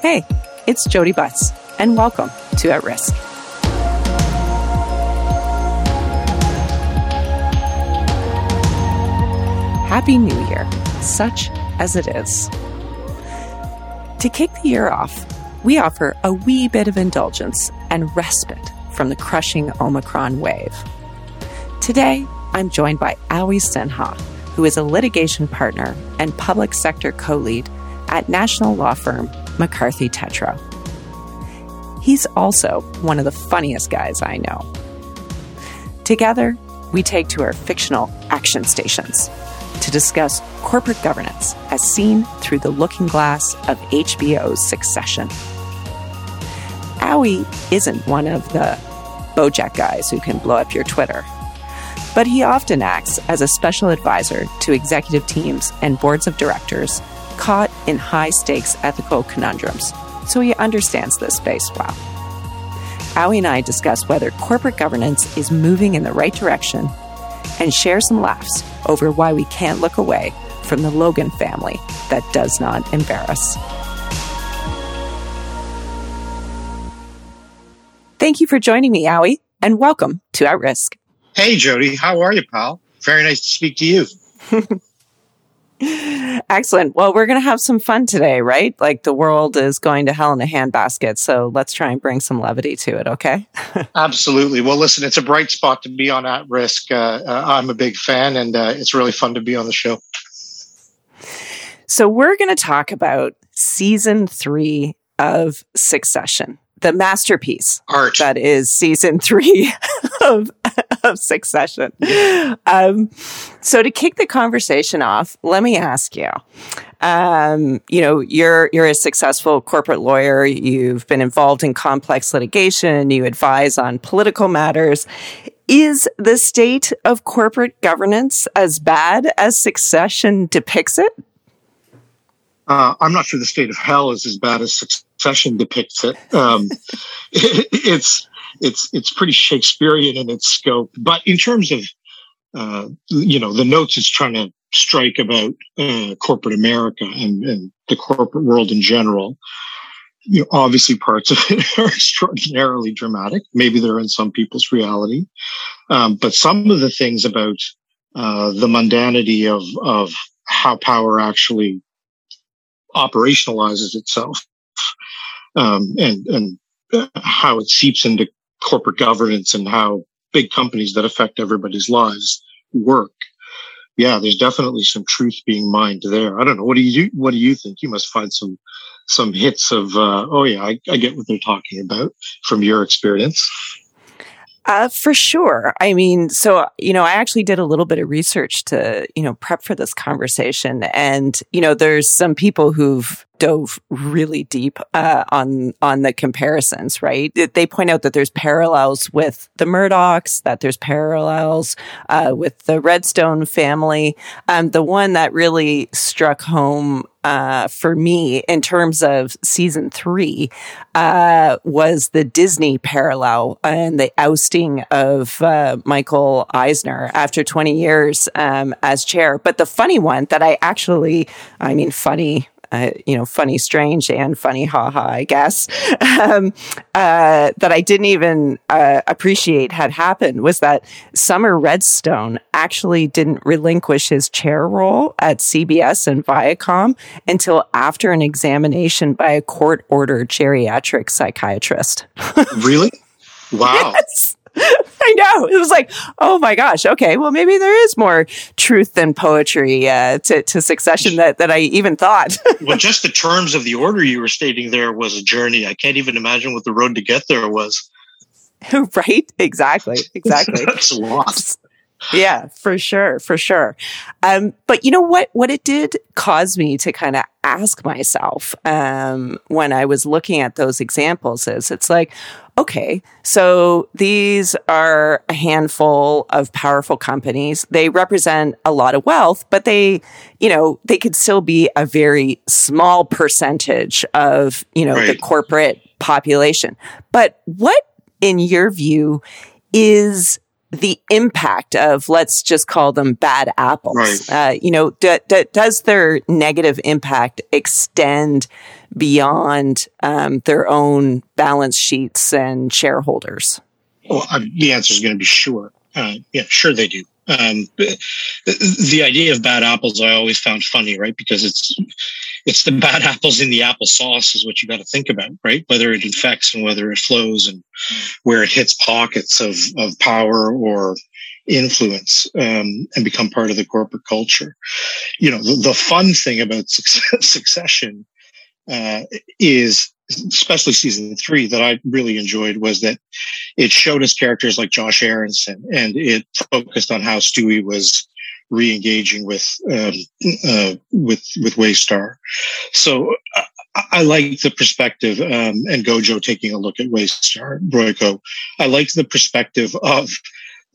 Hey, it's Jodi Butts, and welcome to At Risk. Happy New Year, such as it is. To kick the year off, we offer a wee bit of indulgence and respite from the crushing Omicron wave. Today, I'm joined by Awi Sinha, who is a litigation partner and public sector co lead at national law firm McCarthy Tétrault. He's also one of the funniest guys I know. Together, we take to our fictional action stations to discuss corporate governance as seen through the looking glass of HBO's Succession. Awi isn't one of the Bojack guys who can blow up your Twitter, but he often acts as a special advisor to executive teams and boards of directors caught in high stakes ethical conundrums, so he understands this space well. Awi and I discuss whether corporate governance is moving in the right direction and share some laughs over why we can't look away from the Logan family that does not embarrass. Thank you for joining me, Awi, and welcome to At Risk. Hey, Jodi. How are you, pal? Very nice to speak to you. Excellent. Well, we're going to have some fun today, right? Like the world is going to hell in a handbasket. So let's try and bring some levity to it, okay? Absolutely. Well, listen, it's a bright spot to be on at risk. Uh, uh, I'm a big fan, and uh, it's really fun to be on the show. So we're going to talk about season three of Succession the masterpiece art that is season three of, of Succession. Um, so to kick the conversation off, let me ask you. Um, you know, you're you're a successful corporate lawyer. You've been involved in complex litigation. You advise on political matters. Is the state of corporate governance as bad as Succession depicts it? Uh, I'm not sure the state of hell is as bad as Succession depicts it. Um, it. It's it's it's pretty Shakespearean in its scope, but in terms of uh, you know the notes it's trying to strike about uh, corporate America and, and, the corporate world in general. You know, obviously parts of it are extraordinarily dramatic. Maybe they're in some people's reality, um, but some of the things about uh, the mundanity of of how power actually operationalizes itself um, and and how it seeps into corporate governance and how big companies that affect everybody's lives work. Yeah, there's definitely some truth being mined there. I don't know. What do you what do you think? You must find some some hits of uh, oh yeah, I, I get what they're talking about from your experience. Uh, for sure. I mean, so, you know, I actually did a little bit of research to, you know, prep for this conversation. And, you know, there's some people who've dove really deep uh, on on the comparisons. Right? They point out that there's parallels with the Murdochs, that there's parallels uh, with the Redstone family. Um, the one that really struck home uh, for me in terms of season three uh, was the Disney parallel and the ousting of uh, Michael Eisner after 20 years um, as chair. But the funny one that I actually, I mean, funny uh, you know, funny, strange, and funny, haha, I guess, um, uh, that I didn't even uh, appreciate had happened was that Sumner Redstone actually didn't relinquish his chair role at CBS and Viacom until after an examination by a court ordered geriatric psychiatrist. really? Wow. Yes. I know. It was like, oh my gosh. Okay. Well, maybe there is more truth than poetry uh, to, to succession that, that I even thought. well, just the terms of the order you were stating there was a journey. I can't even imagine what the road to get there was. right? Exactly. Exactly. That's a lot. Yeah, for sure, for sure. Um, but you know what? What it did cause me to kind of ask myself um, when I was looking at those examples is it's like, okay, so these are a handful of powerful companies. They represent a lot of wealth, but they, you know, they could still be a very small percentage of, you know, right. the corporate population. But what, in your view, is the impact of let's just call them bad apples. Right. Uh, you know, d- d- does their negative impact extend beyond um, their own balance sheets and shareholders? Well, I the answer is going to be sure. Uh, yeah, sure they do. Um, the, the idea of bad apples I always found funny, right? Because it's it's the bad apples in the apple sauce is what you got to think about, right? Whether it infects and whether it flows and where it hits pockets of of power or influence um, and become part of the corporate culture. You know, the, the fun thing about success, succession uh, is especially season three that I really enjoyed was that it showed us characters like Josh Aaronson and it focused on how Stewy was re-engaging with um, uh, with with Waystar. So I, I like the perspective um, and Gojo taking a look at Waystar, Royco. I like the perspective of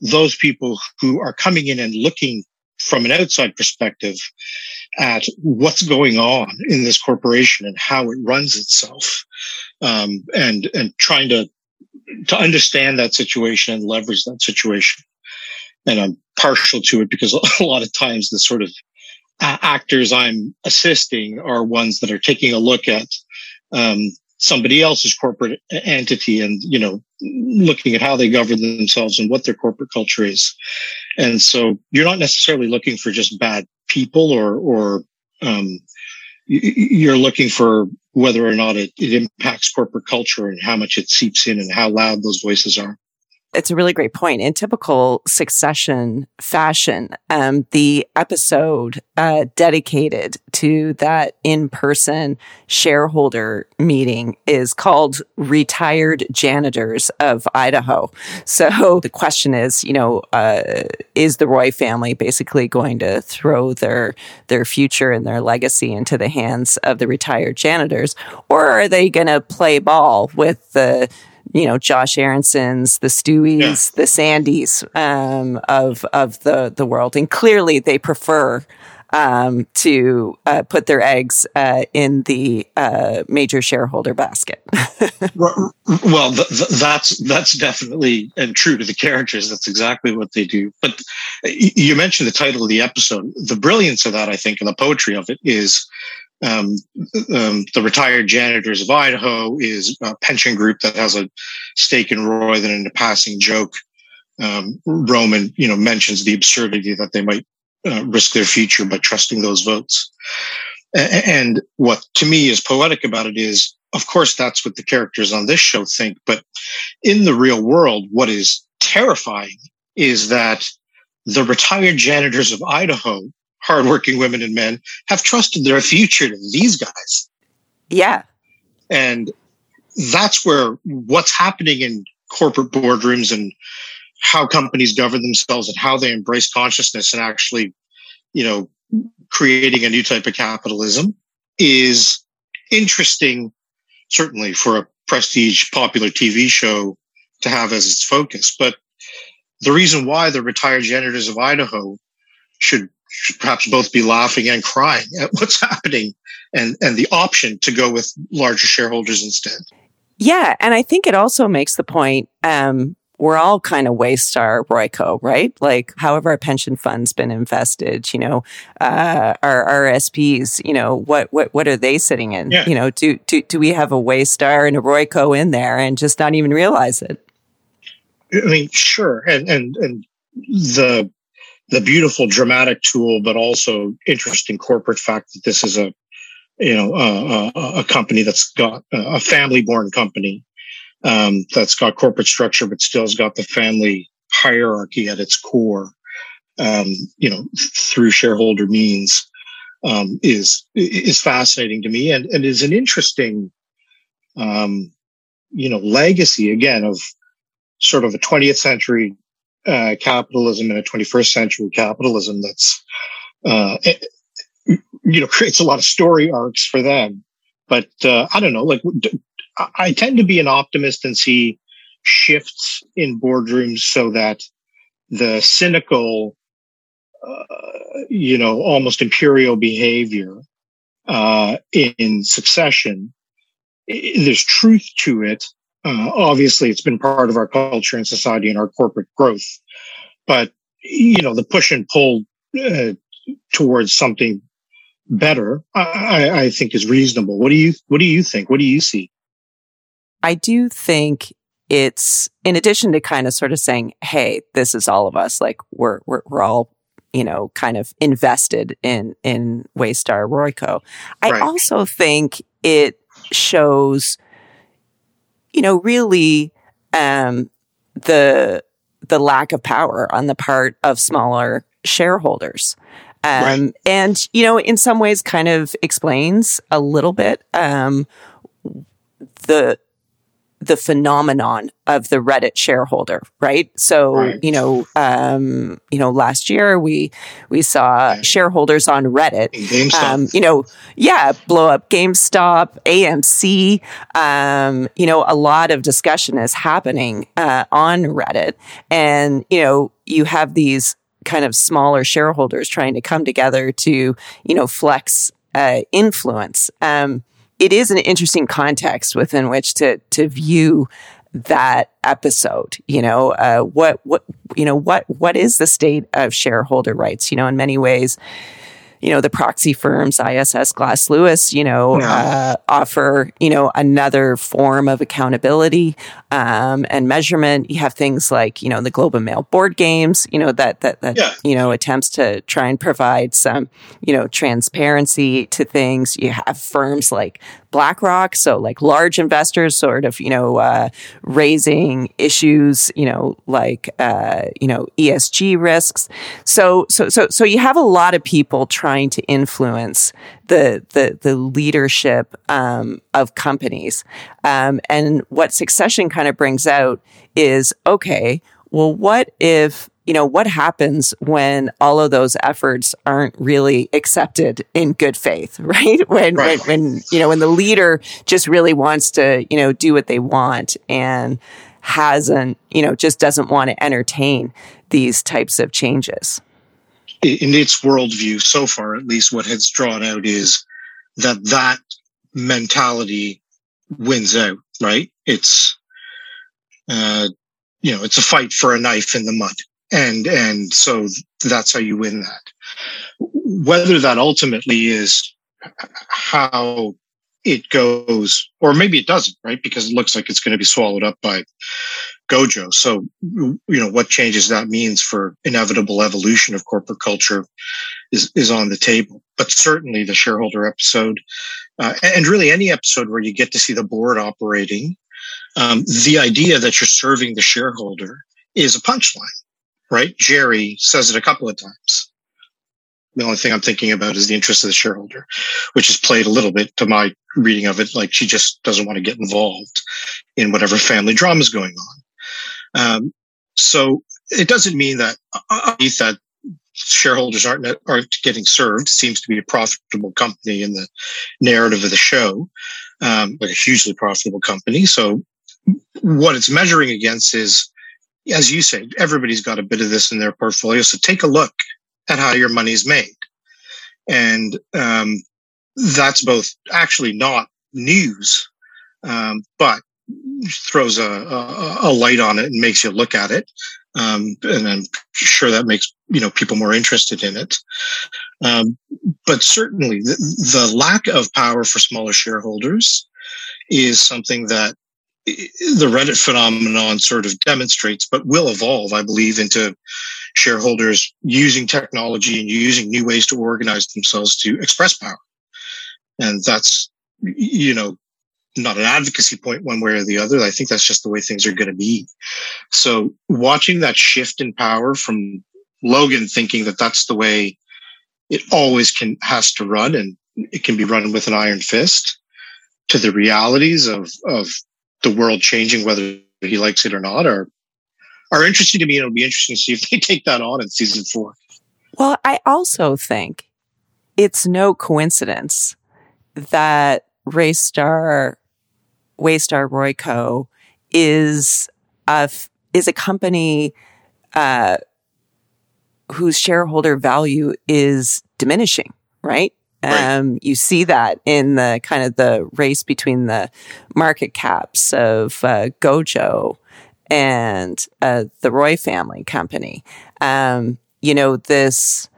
those people who are coming in and looking from an outside perspective at what's going on in this corporation and how it runs itself, um, and and trying to to understand that situation and leverage that situation. And I'm partial to it because a lot of times the sort of actors I'm assisting are ones that are taking a look at um, somebody else's corporate entity and you know looking at how they govern themselves and what their corporate culture is. And so you're not necessarily looking for just bad people or or um, you're looking for whether or not it, it impacts corporate culture and how much it seeps in and how loud those voices are it's a really great point. In typical succession fashion, um, the episode uh, dedicated to that in person shareholder meeting is called Retired Janitors of Idaho. So the question is, you know, uh, is the Roy family basically going to throw their, their future and their legacy into the hands of the retired janitors? Or are they going to play ball with the you know, Josh Aaronsons, the Stewys, yeah. the Sandys um, of of the the world, and clearly they prefer um, to uh, put their eggs uh, in the uh, major shareholder basket. well, th- th- that's that's definitely and true to the characters. That's exactly what they do. But you mentioned the title of the episode. The brilliance of that, I think, and the poetry of it is um, um, the retired janitors of Idaho is a pension group that has a stake in Roy. That in a passing joke, um, Roman, you know, mentions the absurdity that they might uh, risk their future by trusting those votes. And what to me is poetic about it is, of course, that's what the characters on this show think. But in the real world, what is terrifying is that the retired janitors of Idaho hardworking women and men have trusted their future to these guys. Yeah. And that's where what's happening in corporate boardrooms and how companies govern themselves and how they embrace consciousness and actually, you know, creating a new type of capitalism is interesting, certainly for a prestige popular TV show to have as its focus. But the reason why the retired janitors of Idaho should should perhaps both be laughing and crying at what's happening and, and the option to go with larger shareholders instead. Yeah. And I think it also makes the point, um, we're all kind of Waystar Royco, right? Like, however our pension fund's been invested, you know, uh, our RSPs, you know, what, what, what are they sitting in? Yeah. You know, do, do, do we have a Waystar and a Royco in there and just not even realize it? I mean, sure. And, and, and the, the beautiful dramatic tool, but also interesting corporate fact that this is a, you know, a, a, a company that's got a family born company, um, that's got corporate structure, but still's got the family hierarchy at its core, um, you know, through shareholder means, um, is, is fascinating to me and, and is an interesting, um, you know, legacy again of sort of a 20th century uh, capitalism in a 21st century capitalism that's, uh, it, you know, creates a lot of story arcs for them. But uh, I don't know, like I tend to be an optimist and see shifts in boardrooms so that the cynical, uh, you know, almost imperial behavior uh, in succession, there's truth to it, Uh, obviously, it's been part of our culture and society and our corporate growth. But you know, the push and pull uh, towards something better, I, I think, is reasonable. What do you What do you think? What do you see? I do think it's in addition to kind of sort of saying, "Hey, this is all of us. Like we're we're we're all." You know, kind of invested in in Waystar Royco. I right. also think it shows, you know, really um, the the lack of power on the part of smaller shareholders. Um, right. and, you know, in some ways kind of explains a little bit, um, the, the phenomenon of the Reddit shareholder, right? So, right. you know, um, you know, last year we we saw shareholders on Reddit, um, you know, yeah, blow up GameStop, AMC. Um, you know, a lot of discussion is happening uh, on Reddit, and you know, you have these kind of smaller shareholders trying to come together to, you know, flex uh, influence. Um, it is an interesting context within which to to view that episode you know uh, what what you know what what is the state of shareholder rights? You know in many ways you know, the proxy firms, ISS, Glass Lewis, you know, uh, offer, you know, another form of accountability um, and measurement. You have things like, you know, the Globe and Mail board games, you know, that, that, that, yeah. you know, attempts to try and provide some, you know, transparency to things. You have firms like BlackRock. So like large investors sort of, you know, uh, raising issues, you know, like, uh, you know, ESG risks. So, so, so, so you have a lot of people trying to influence the, the, the leadership, um, of companies. Um, and what succession kind of brings out is, okay, well, what if you know, what happens when all of those efforts aren't really accepted in good faith, right? When, right. when, when, you know, when the leader just really wants to, you know, do what they want and hasn't, you know, just doesn't want to entertain these types of changes. In its worldview, so far, at least what has drawn out is that that mentality wins out, right? It's, uh, you know, it's a fight for a knife in the mud and and so that's how you win that. Whether that ultimately is how it goes or maybe it doesn't right? Because it looks like it's going to be swallowed up by gojo. So you know what changes that means for inevitable evolution of corporate culture is is on the table. But certainly the shareholder episode uh, and really any episode where you get to see the board operating um, the idea that you're serving the shareholder is a punchline right? Gerri says it a couple of times. The only thing I'm thinking about is the interest of the shareholder, which is played a little bit to my reading of it. Like she just doesn't want to get involved in whatever family drama is going on. Um, so it doesn't mean that uh, that shareholders aren't aren't getting served. It seems to be a profitable company in the narrative of the show, um, like a hugely profitable company. So what it's measuring against is as you say, everybody's got a bit of this in their portfolio. So take a look at how your money's made. And um, that's both actually not news, um, but throws a, a, a, light on it and makes you look at it. Um, and I'm sure that makes you know people more interested in it. Um, but certainly, the, the lack of power for smaller shareholders is something that the Reddit phenomenon sort of demonstrates, but will evolve, I believe, into shareholders using technology and using new ways to organize themselves to express power. And that's, you know, not an advocacy point one way or the other. I think that's just the way things are going to be. So watching that shift in power from Logan thinking that that's the way it always can, has to run and it can be run with an iron fist to the realities of, of the world changing, whether he likes it or not, are are interesting to me. It'll be interesting to see if they take that on in season four. Well, I also think it's no coincidence that Waystar Waystar Royco is a is a company uh, whose shareholder value is diminishing, right? Um. You see that in the kind of the race between the market caps of uh, Gojo and uh, the Roy family company. Um, you know, this,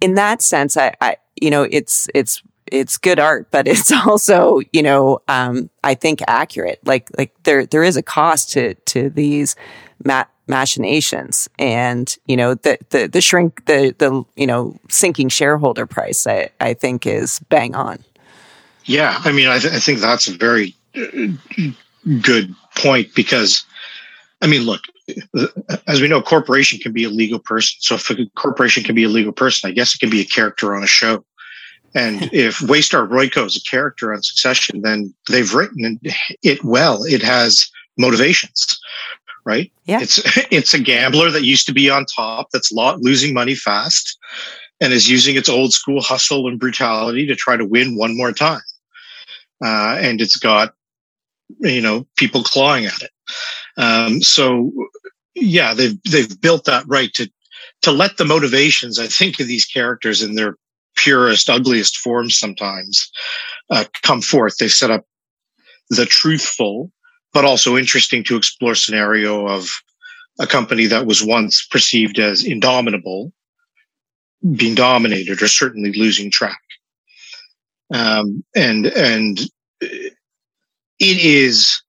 in that sense, I, I, you know, it's, it's, it's good art, but it's also, you know, um, I think accurate. Like, like there, there is a cost to, to these ma- machinations and, you know, the, the, the shrink, the, the, you know, sinking shareholder price, I, I think is bang on. Yeah. I mean, I, th- I think that's a very uh, good point because, I mean, look, as we know, a corporation can be a legal person. So if a corporation can be a legal person, I guess it can be a character on a show. And if Waystar Royco is a character on Succession, then they've written it well. It has motivations, right? Yeah. It's it's a gambler that used to be on top, that's losing money fast, and is using its old school hustle and brutality to try to win one more time. Uh, and it's got you know people clawing at it. Um, so yeah, they've they've built that right to to let the motivations, I think, of these characters in their purest, ugliest forms sometimes uh, come forth. They set up the truthful, but also interesting to explore scenario of a company that was once perceived as indomitable being dominated or certainly losing track. Um, and, and it is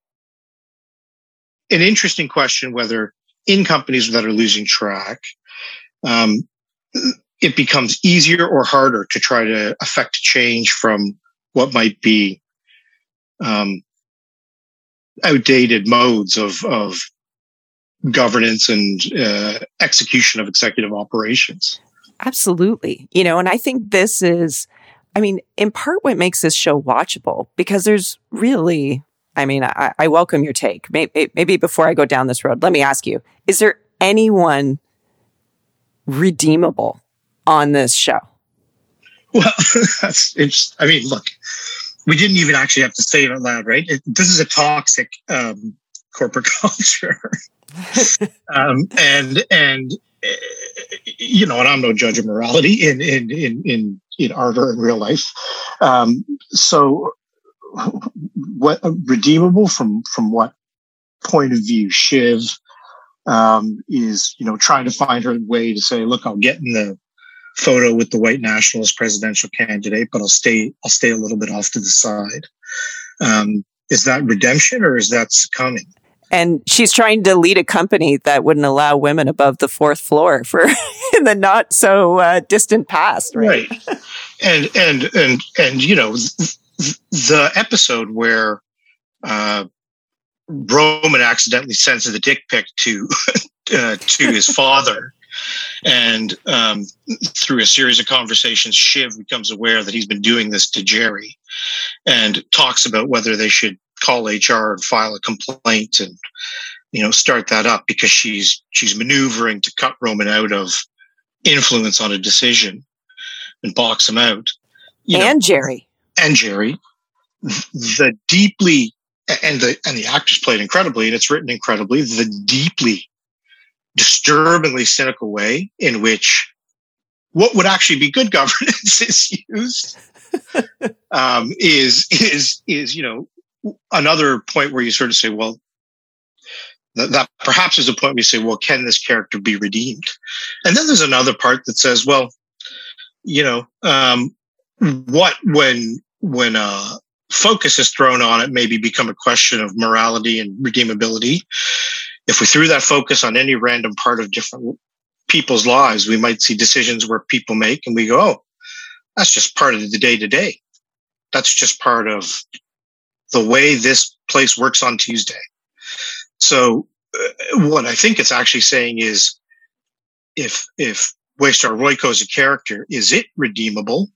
an interesting question whether in companies that are losing track, um, it becomes easier or harder to try to affect change from what might be um, outdated modes of, of governance and uh, execution of executive operations. Absolutely. You know, and I think this is, I mean, in part what makes this show watchable because there's really, I mean, I, I welcome your take. Maybe, maybe before I go down this road, let me ask you, is there anyone redeemable on this show? Well, that's interesting. I mean, look, we didn't even actually have to say it out loud, right? It, this is a toxic um, corporate culture, um, and and uh, you know, and I'm no judge of morality in in in in in art or in real life. Um, so, what redeemable from from what point of view? Shiv um, is you know trying to find her way to say, look, I'll get in the photo with the white nationalist presidential candidate, but I'll stay I'll stay a little bit off to the side. Um, is that redemption or is that succumbing? And she's trying to lead a company that wouldn't allow women above the fourth floor for in the not so uh, distant past, right? right? And and and and you know the episode where uh, Roman accidentally sends the dick pic to uh, to his father and um, through a series of conversations, Shiv becomes aware that he's been doing this to Gerri and talks about whether they should call HR and file a complaint and, you know, start that up because she's, she's maneuvering to cut Roman out of influence on a decision and box him out. You and know, Gerri. And Gerri. The deeply, and the, and the actors played incredibly and it's written incredibly, the deeply disturbingly cynical way in which what would actually be good governance is used um, is is is you know another point where you sort of say, well, that, that perhaps is a point where you say, well, can this character be redeemed? And then there's another part that says, well, you know, um, what when when uh, focus is thrown on it, maybe become a question of morality and redeemability if we threw that focus on any random part of different people's lives, we might see decisions where people make and we go, oh, that's just part of the day to day. That's just part of the way this place works on Tuesday. So uh, what I think it's actually saying is if, if Waystar Royco is a character, is it redeemable?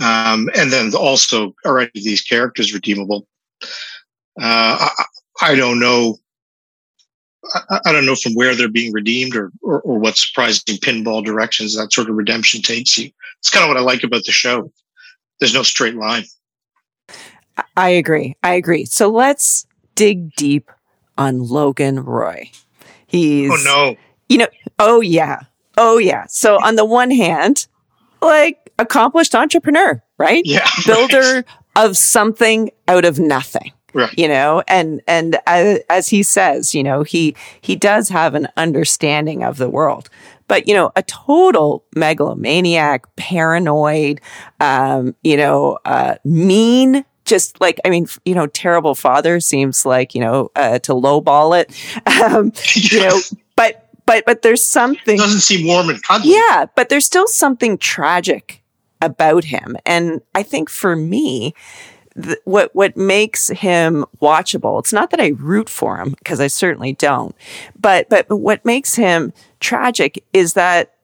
Um, and then also, are any of these characters redeemable? Uh, I, I don't know I, I, don't know from where they're being redeemed or, or, or what surprising pinball directions that sort of redemption takes you. It's kind of what I like about the show. There's no straight line. I agree. I agree. So let's dig deep on Logan Roy. He's oh no, you know, oh yeah, oh yeah. So on the one hand, like accomplished entrepreneur, right? Yeah. Builder right. of something out of nothing. Right. You know, and, and as, as he says, you know, he, he does have an understanding of the world but you know, a total megalomaniac, paranoid, um, you know, uh, mean. Just like I mean, you know, terrible father seems like you know uh, to lowball it, um, you know. But but but there's something doesn't seem warm and cuddly. Yeah, but there's still something tragic about him, and I think for me, th- what what makes him watchable. It's not that I root for him because I certainly don't, but but what makes him tragic is that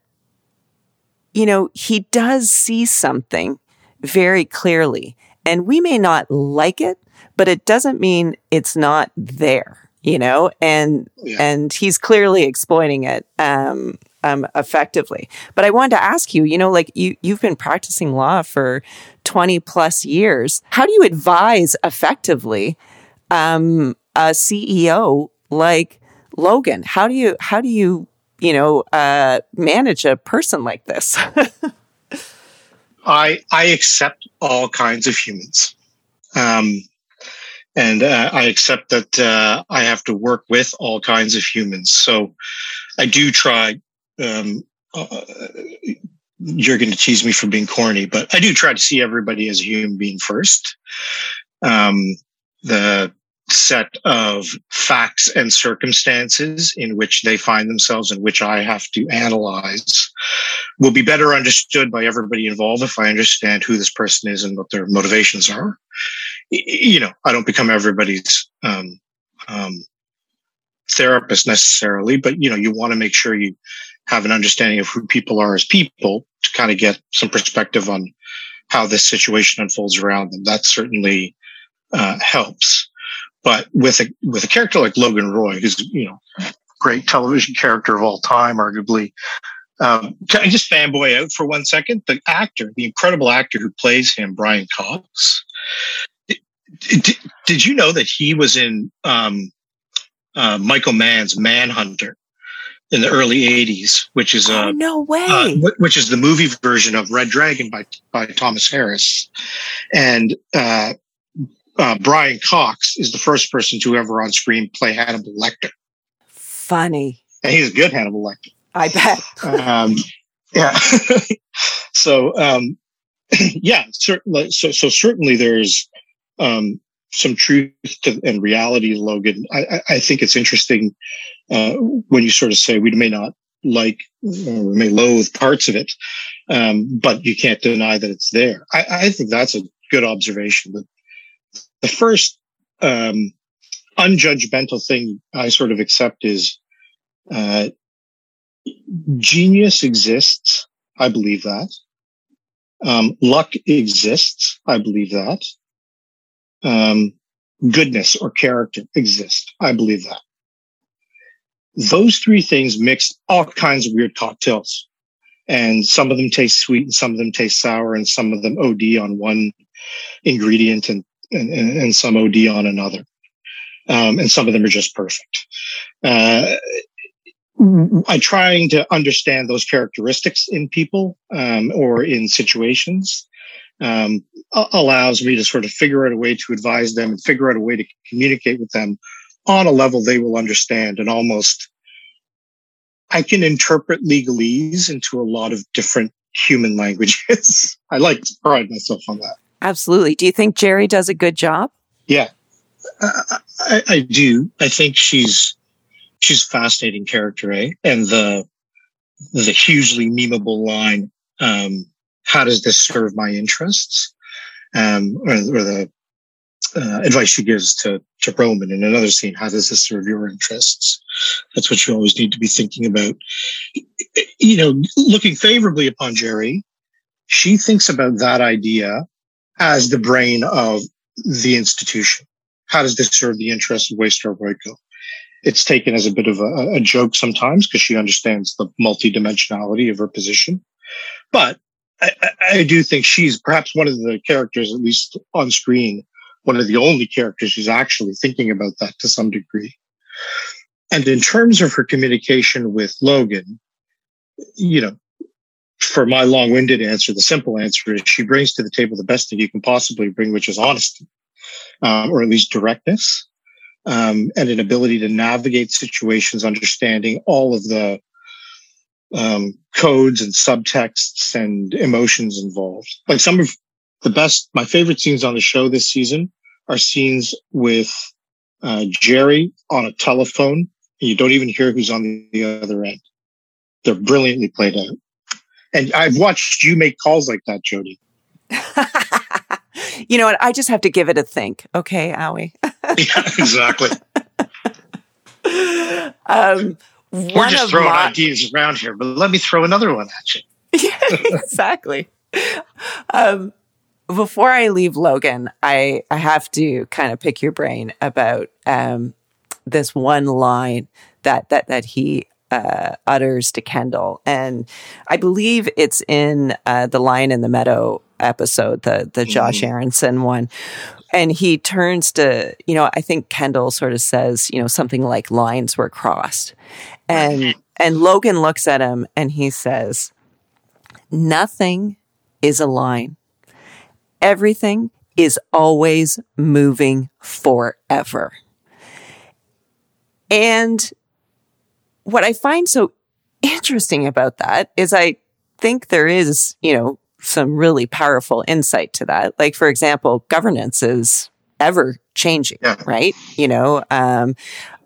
you know he does see something very clearly, and we may not like it, but it doesn't mean it's not there. You know, and yeah. and he's clearly exploiting it. Um, um, effectively. But I wanted to ask you, you know, like you, you've been practicing law for 20 plus years. How do you advise effectively, um, a CEO like Logan? How do you, how do you, you know, uh, manage a person like this? I, I accept all kinds of humans. Um, and uh, I accept that uh, I have to work with all kinds of humans. So I do try um, uh, you're going to tease me for being corny, but I do try to see everybody as a human being first. Um, the set of facts and circumstances in which they find themselves and which I have to analyze will be better understood by everybody involved if I understand who this person is and what their motivations are. You know, I don't become everybody's um, um, therapist necessarily, but you know, you want to make sure you have an understanding of who people are as people to kind of get some perspective on how this situation unfolds around them. That certainly uh, helps. But with a with a character like Logan Roy, who's you know great television character of all time, arguably. Um, can I just fanboy out for one second? The actor, the incredible actor who plays him, Brian Cox. Did, did you know that he was in um, uh, Michael Mann's Manhunter? In the early 80s, which is oh, no way, uh, which is the movie version of Red Dragon by by Thomas Harris, and uh, uh, Brian Cox is the first person to ever on screen play Hannibal Lecter. Funny, and he's a good Hannibal Lecter. I bet. um, yeah. so um, yeah, certainly. So so certainly there's um, some truth to, and reality, Logan. I, I, think it's interesting uh, when you sort of say we may not like or we may loathe parts of it, um, but you can't deny that it's there. I, I, think that's a good observation. That the first um, unjudgmental thing I sort of accept is uh, genius exists. I believe that. Um, luck exists. I believe that um, goodness or character exist. I believe that. Those three things mix all kinds of weird cocktails. And some of them taste sweet and some of them taste sour and some of them OD on one ingredient and, and, and some OD on another. Um, and some of them are just perfect. Uh, I'm trying to understand those characteristics in people um, or in situations um, allows me to sort of figure out a way to advise them and figure out a way to communicate with them on a level they will understand and almost I can interpret legalese into a lot of different human languages. I like to pride myself on that. Absolutely. Do you think Gerri does a good job? Yeah, I, I do. I think she's she's a fascinating character, eh? And the the hugely memeable line, um, how does this serve my interests? Um, or, or the uh, advice she gives to, to Roman in another scene. How does this serve your interests? That's what you always need to be thinking about. You know, looking favorably upon Gerri, she thinks about that idea as the brain of the institution. How does this serve the interests of Waystar Royco? It's taken as a bit of a, a joke sometimes because she understands the multidimensionality of her position. But I, I, do think she's perhaps one of the characters, at least on screen, one of the only characters who's actually thinking about that to some degree. And in terms of her communication with Logan, you know, for my long-winded answer, the simple answer is she brings to the table the best thing you can possibly bring, which is honesty, um, or at least directness, um, and an ability to navigate situations, understanding all of the um, codes and subtexts and emotions involved. Like some of the best, my favorite scenes on the show this season are scenes with uh, Gerri on a telephone, and you don't even hear who's on the other end. They're brilliantly played out. And I've watched you make calls like that, Jodi. you know what? I just have to give it a think. Okay, Awi. yeah, exactly. um, We're just throwing my- ideas around here, but let me throw another one at you. yeah, exactly. Um, before I leave Logan, I, I have to kind of pick your brain about um, this one line that that that he uh, utters to Kendall, and I believe it's in uh, the Lion in the Meadow episode, the the Josh mm-hmm. Aaronson one. And he turns to, you know, I think Kendall sort of says, you know, something like lines were crossed. And and Logan looks at him and he says, Nothing is a line. Everything is always moving forever. And what I find so interesting about that is I think there is, you know, some really powerful insight to that. Like, for example, governance is ever changing, yeah. right? You know, um,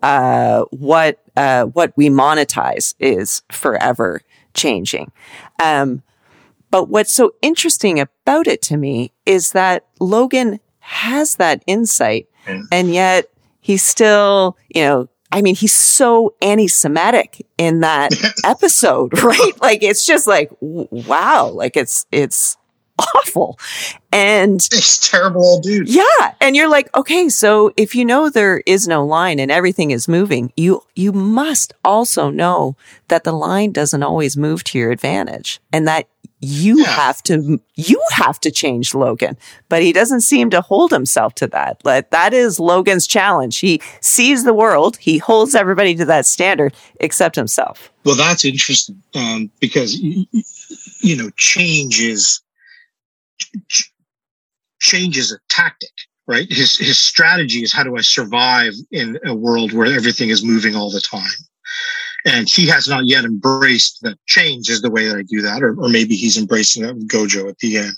uh, what, uh, what we monetize is forever changing. Um, but what's so interesting about it to me is that Logan has that insight and yet he's still, you know, I mean, he's so anti-Semitic in that episode, right? Like, it's just like, wow, like it's, it's awful. And it's terrible old dude. Yeah. And you're like, okay, so if you know there is no line and everything is moving, you, you must also know that the line doesn't always move to your advantage and that you yeah. have to you have to change Logan. But he doesn't seem to hold himself to that. Like that is Logan's challenge. He sees the world, he holds everybody to that standard except himself. Well, that's interesting um, because you know change is change is a tactic, right? His his strategy is how do I survive in a world where everything is moving all the time and he has not yet embraced that change is the way that I do that, or, or maybe he's embracing that with Gojo at the end.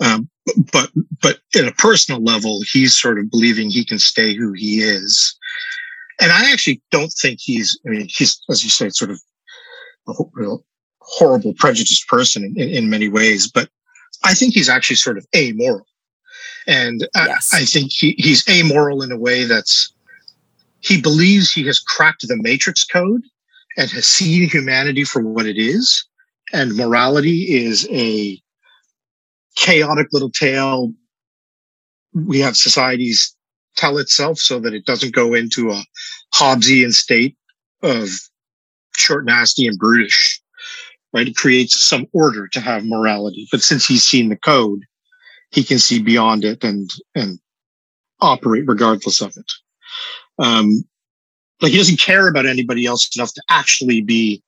Um, but but at a personal level, he's sort of believing he can stay who he is, and I actually don't think he's. I mean, he's as you say, sort of a real horrible, prejudiced person in, in, in many ways, but I think he's actually sort of amoral, and yes. I, I think he, he's amoral in a way that's he believes he has cracked the matrix code and has seen humanity for what it is. And morality is a chaotic little tale. We have societies tell itself so that it doesn't go into a Hobbesian state of short, nasty, and brutish. Right? It creates some order to have morality. But since he's seen the code, he can see beyond it and and operate regardless of it. Um, like he doesn't care about anybody else enough to actually be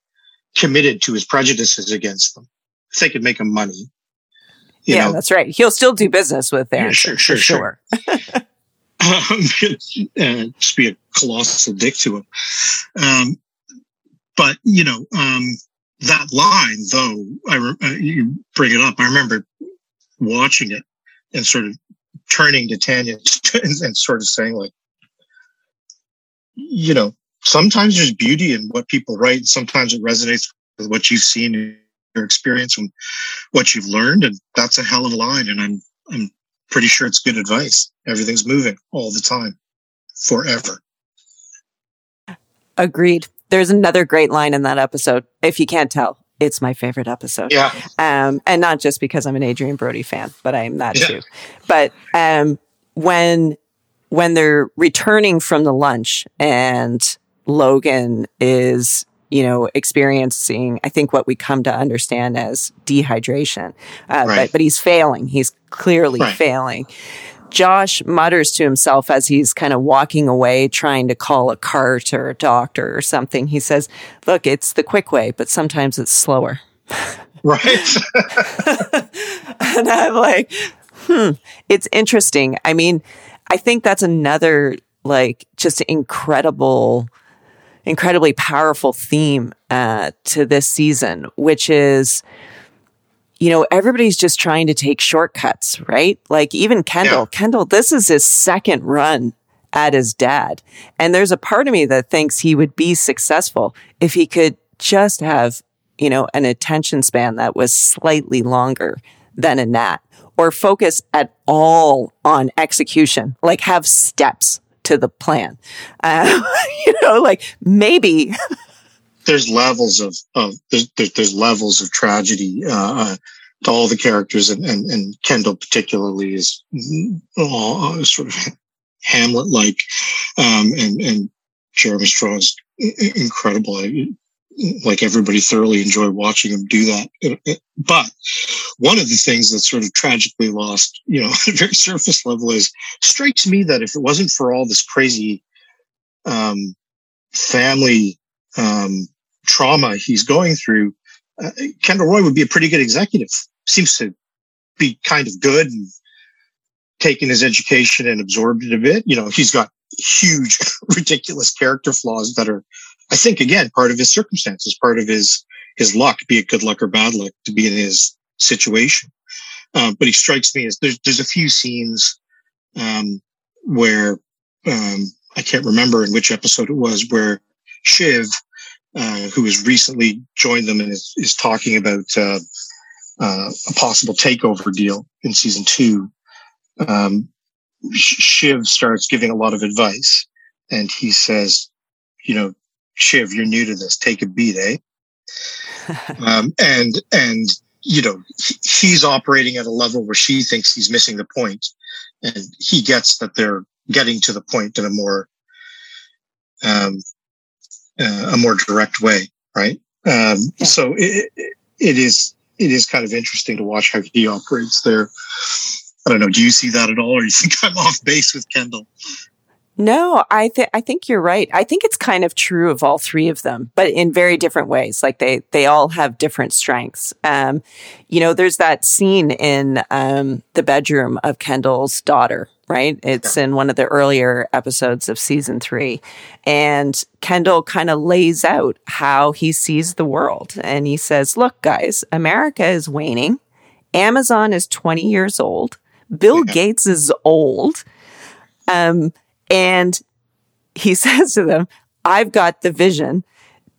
committed to his prejudices against them. If they could make him money. yeah, know. that's right. He'll still do business with them. Yeah, sure, sure, sure. sure. um, just be a colossal dick to him. Um, but you know, um, that line though, I re- uh, you bring it up. I remember watching it and sort of turning to Tanya and, and sort of saying like, you know, sometimes there's beauty in what people write. And Sometimes it resonates with what you've seen in your experience and what you've learned. And that's a hell of a line. And I'm, I'm pretty sure it's good advice. Everything's moving all the time forever. Agreed. There's another great line in that episode. If you can't tell, it's my favorite episode. Yeah. Um, and not just because I'm an Adrien Brody fan, but I am that yeah. too. But, um, when when they're returning from the lunch and Logan is, you know, experiencing, I think what we come to understand as dehydration. Uh, right. but, but he's failing. He's clearly right. failing. Josh mutters to himself as he's kind of walking away, trying to call a cart or a doctor or something. He says, look, it's the quick way, but sometimes it's slower. Right. and I'm like, hmm, it's interesting. I mean, I think that's another like just incredible, incredibly powerful theme uh, to this season, which is, you know, everybody's just trying to take shortcuts, right? Like even Kendall, yeah. Kendall, this is his second run at his dad. And there's a part of me that thinks he would be successful if he could just have, you know, an attention span that was slightly longer than a that, or focus at all on execution, like have steps to the plan. Uh, you know, like maybe. there's levels of, of there's, there's levels of tragedy uh, uh, to all the characters, and, and, and Kendall particularly is uh, sort of Hamlet like, um, and and Jeremy Strong's incredible. I, like everybody thoroughly enjoy watching him do that. But one of the things that's sort of tragically lost, you know, at a very surface level is strikes me that if it wasn't for all this crazy um, family um, trauma he's going through, uh, Kendall Roy would be a pretty good executive. Seems to be kind of good and taken his education and absorbed it a bit. You know, he's got huge, ridiculous character flaws that are I think again, part of his circumstances, part of his, his luck, be it good luck or bad luck to be in his situation. Um, but he strikes me as there's, there's a few scenes, um, where, um, I can't remember in which episode it was where Shiv, uh, who has recently joined them and is, is talking about, uh, uh, a possible takeover deal in season two. Um, Shiv starts giving a lot of advice and he says, you know, Shiv, you're new to this. Take a beat, eh? um, and and you know he's operating at a level where she thinks he's missing the point, and he gets that they're getting to the point in a more um, uh, a more direct way, right? Um, yeah. So it, it is it is kind of interesting to watch how he operates there. I don't know. Do you see that at all, or you think I'm off base with Kendall? No, I think I think you're right. I think it's kind of true of all three of them, but in very different ways. Like they they all have different strengths. Um, you know, there's that scene in um, the bedroom of Kendall's daughter, right? It's in one of the earlier episodes of season three, and Kendall kind of lays out how he sees the world, and he says, "Look, guys, America is waning. Amazon is 20 years old. Bill yeah. Gates is old." Um, and he says to them, I've got the vision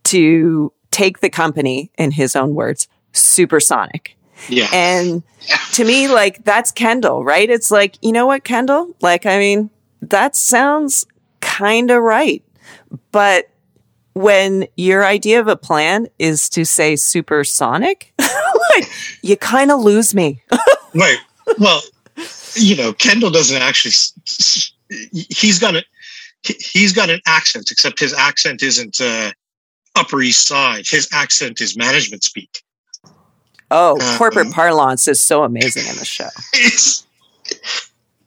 to take the company, in his own words, supersonic. Yeah. And to me, like, that's Kendall, right? It's like, you know what, Kendall? Like, I mean, that sounds kind of right. But when your idea of a plan is to say supersonic, like, you kind of lose me. Wait, well, you know, Kendall doesn't actually he's got a he's got an accent, except his accent isn't uh, Upper East Side. His accent is management speak. Oh, uh, corporate parlance is so amazing in the show.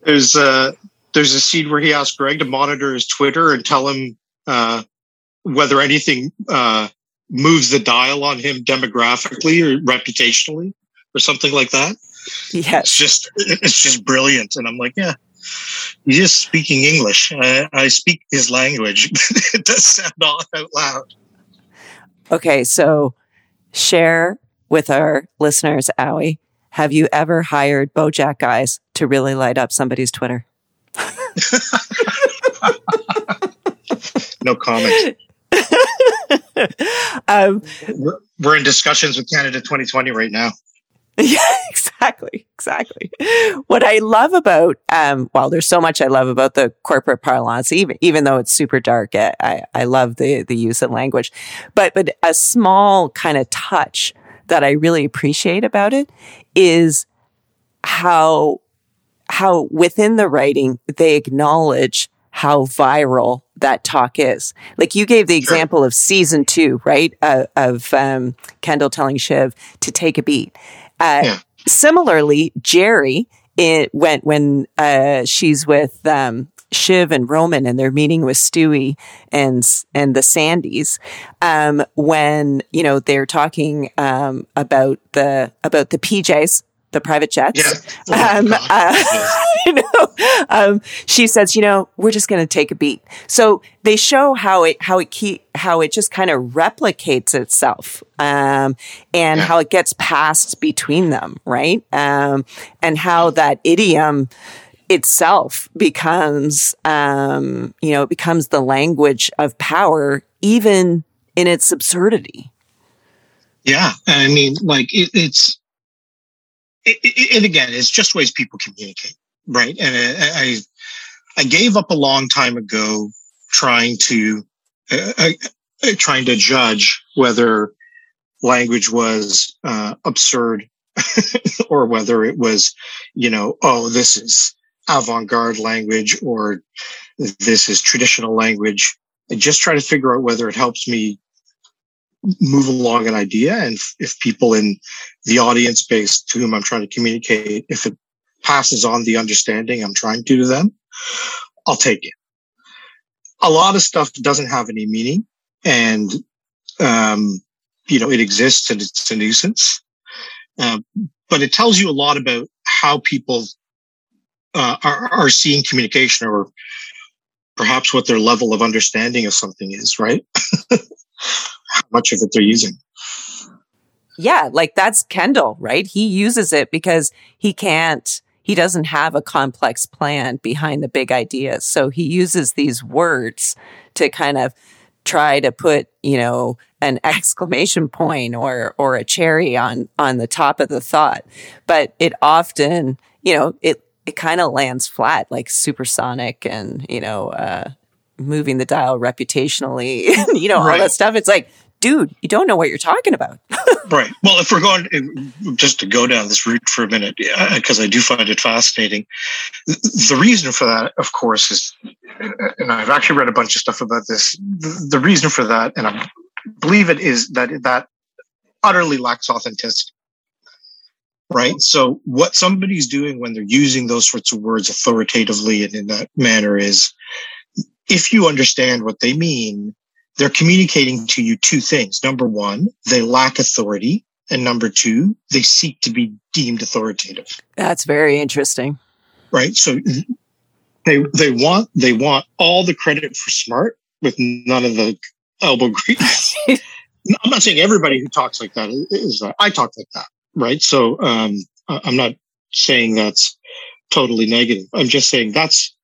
there's uh, there's a scene where he asks Greg to monitor his Twitter and tell him uh, whether anything uh, moves the dial on him demographically or reputationally or something like that. Yes, it's just it's just brilliant, and I'm like, yeah, He's just speaking English. I, I speak his language. it does sound all out loud. Okay, so share with our listeners, Awi. Have you ever hired Bojack guys to really light up somebody's Twitter? no comment. um, we're, we're in discussions with Canada 2020 right now. Yeah, exactly. Exactly. What I love about, um, well, there's so much I love about the corporate parlance, even, even though it's super dark. I, I love the, the use of language, but, but a small kind of touch that I really appreciate about it is how, how within the writing, they acknowledge how viral that talk is. Like you gave the example of season two, right? Uh, of um, Kendall telling Shiv to take a beat. Uh, yeah. Similarly, Gerri, it went when uh, she's with um, Shiv and Roman and they're meeting with Stewy and and the Sandys um, when you know they're talking um, about the about the PJs the private jets. Yeah. Oh um, uh, you know, um, she says, you know, we're just going to take a beat. So they show how it, how it keep, how it just kind of replicates itself, um, and Yeah. how it gets passed between them, right? Um, and how that idiom itself becomes, um, you know, it becomes the language of power, even in its absurdity. Yeah, I mean, like it, it's, it, it, and again, it's just ways people communicate, right? And I, I, I gave up a long time ago trying to, uh, uh, uh, trying to judge whether language was uh, absurd or whether it was, you know, oh, this is avant-garde language or this is traditional language. I just try to figure out whether it helps me move along an idea and if- people in the audience base to whom I'm trying to communicate, if it passes on the understanding I'm trying to to them, I'll take it. A lot of stuff doesn't have any meaning and, um, you know, it exists and it's a nuisance. Um, but it tells you a lot about how people uh, are, are seeing communication or perhaps what their level of understanding of something is, right? how much of it they're using. Yeah, like that's Kendall, right? He uses it because he can't, he doesn't have a complex plan behind the big ideas. So he uses these words to kind of try to put, you know, an exclamation point or, or a cherry on, on the top of the thought. But it often, you know, it, it kind of lands flat like supersonic and, you know, uh, moving the dial reputationally, you know, all Right. that stuff. It's like, dude, you don't know what you're talking about. Right. Well, if we're going if- just to go down this route for a minute, because I do find it fascinating. The reason for that, of course, is, and I've actually read a bunch of stuff about this. The the reason for that, and I believe it is that that utterly lacks authenticity. Right. So what somebody's doing when they're using those sorts of words authoritatively and in that manner is if you understand what they mean, they're communicating to you two things. Number one, they lack authority. And number two, they seek to be deemed authoritative. That's very interesting. Right. So they, they want, they want all the credit for smart with none of the elbow grease. I'm not saying everybody who talks like that is, that. I talk like that. Right. So, um, I'm not saying that's totally negative. I'm just saying that's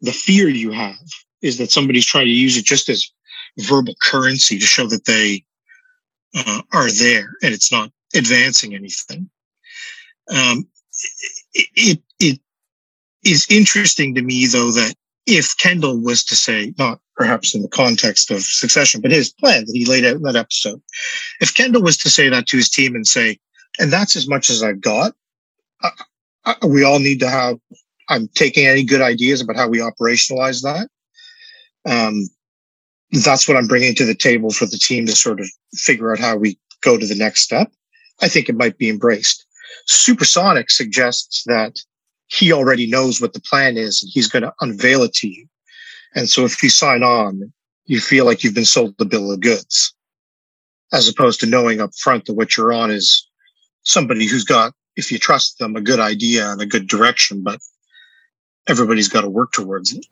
the fear you have is that somebody's trying to use it just as verbal currency to show that they uh, are there and it's not advancing anything. Um, it, it, it is interesting to me though that if Kendall was to say, not perhaps in the context of succession, but his plan that he laid out in that episode, if Kendall was to say that to his team and say, and that's as much as I've got, uh, uh, we all need to have, I'm taking any good ideas about how we operationalize that. Um, that's what I'm bringing to the table for the team to sort of figure out how we go to the next step. I think it might be embraced. Supersonic suggests that he already knows what the plan is and he's going to unveil it to you. And so if you sign on, you feel like you've been sold the bill of goods as opposed to knowing up front that what you're on is somebody who's got, if you trust them, a good idea and a good direction, but everybody's got to work towards it.